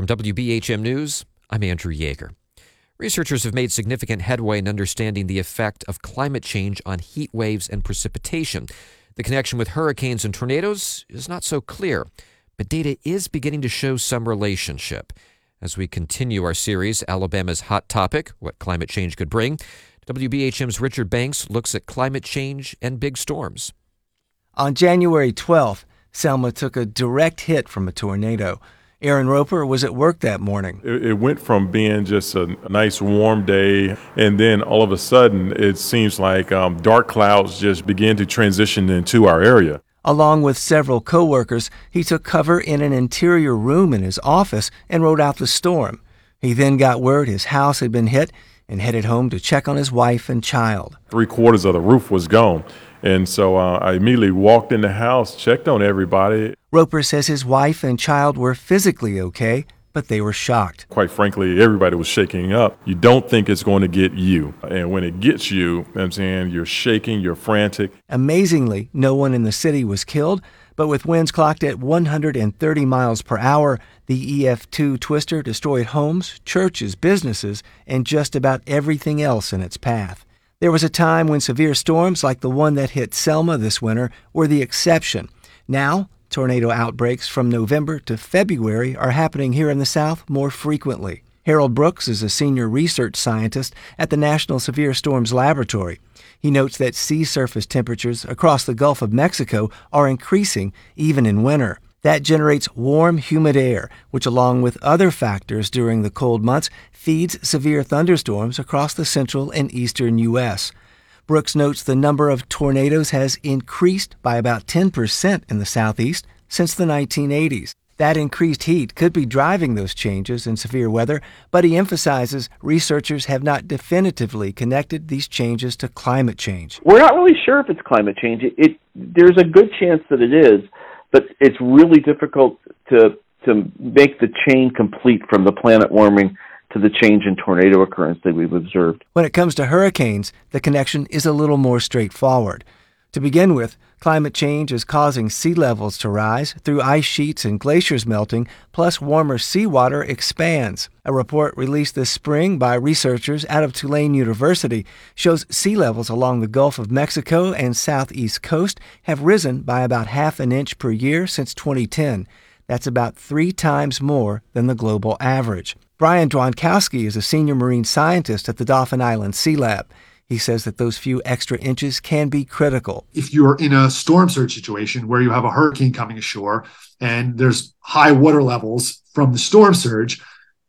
From WBHM News, I'm Andrew Yeager. Researchers have made significant headway in understanding the effect of climate change on heat waves and precipitation. The connection with hurricanes and tornadoes is not so clear, but data is beginning to show some relationship. As we continue our series, Alabama's Hot Topic What Climate Change Could Bring, WBHM's Richard Banks looks at climate change and big storms. On January 12th, Selma took a direct hit from a tornado. Aaron Roper was at work that morning. It, it went from being just a, nice warm day, and then all of a sudden, it seems like um, dark clouds just began to transition into our area. Along with several coworkers, he took cover in an interior room in his office and rode out the storm. He then got word his house had been hit and headed home to check on his wife and child. Three quarters of the roof was gone. And so uh, I immediately walked in the house, checked on everybody. Roper says his wife and child were physically okay, but they were shocked. Quite frankly, everybody was shaking up. You don't think it's going to get you. And when it gets you, I'm saying you're shaking, you're frantic. Amazingly, no one in the city was killed, but with winds clocked at 130 miles per hour, the EF2 twister destroyed homes, churches, businesses, and just about everything else in its path. There was a time when severe storms like the one that hit Selma this winter were the exception. Now, Tornado outbreaks from November to February are happening here in the South more frequently. Harold Brooks is a senior research scientist at the National Severe Storms Laboratory. He notes that sea surface temperatures across the Gulf of Mexico are increasing even in winter. That generates warm, humid air, which, along with other factors during the cold months, feeds severe thunderstorms across the central and eastern U.S. Brooks notes the number of tornadoes has increased by about 10% in the southeast since the 1980s. That increased heat could be driving those changes in severe weather, but he emphasizes researchers have not definitively connected these changes to climate change. We're not really sure if it's climate change. It, it there's a good chance that it is, but it's really difficult to to make the chain complete from the planet warming to the change in tornado occurrence that we've observed. When it comes to hurricanes, the connection is a little more straightforward. To begin with, climate change is causing sea levels to rise through ice sheets and glaciers melting, plus warmer seawater expands. A report released this spring by researchers out of Tulane University shows sea levels along the Gulf of Mexico and southeast coast have risen by about half an inch per year since 2010. That's about three times more than the global average. Brian Dzwonkowski is a senior marine scientist at the Dauphin Island Sea Lab. He says that those few extra inches can be critical. If you're in a storm surge situation where you have a hurricane coming ashore and there's high water levels from the storm surge,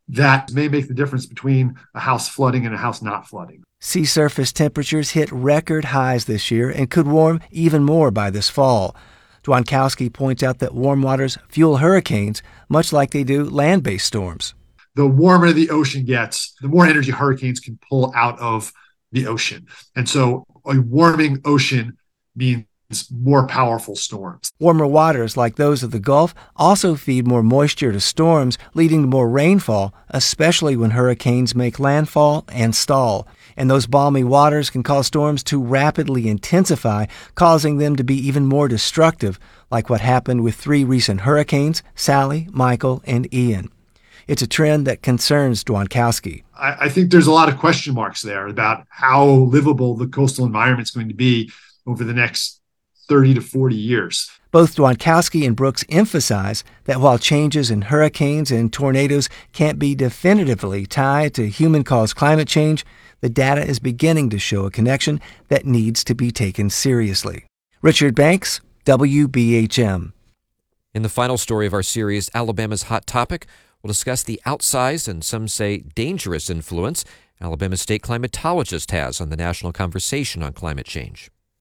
that may make the difference between a house flooding and a house not flooding. Sea surface temperatures hit record highs this year and could warm even more by this fall. Dzwonkowski points out that warm waters fuel hurricanes much like they do land based storms. The warmer the ocean gets, the more energy hurricanes can pull out of the ocean. And so a warming ocean means more powerful storms. Warmer waters, like those of the Gulf, also feed more moisture to storms, leading to more rainfall, especially when hurricanes make landfall and stall. And those balmy waters can cause storms to rapidly intensify, causing them to be even more destructive, like what happened with three recent hurricanes Sally, Michael, and Ian. It's a trend that concerns Dzwonkowski. I, I think there's a lot of question marks there about how livable the coastal environment is going to be over the next 30 to 40 years. Both Dzwonkowski and Brooks emphasize that while changes in hurricanes and tornadoes can't be definitively tied to human caused climate change, the data is beginning to show a connection that needs to be taken seriously. Richard Banks, WBHM. In the final story of our series, Alabama's Hot Topic, We'll discuss the outsized and some say dangerous influence Alabama state climatologist has on the national conversation on climate change.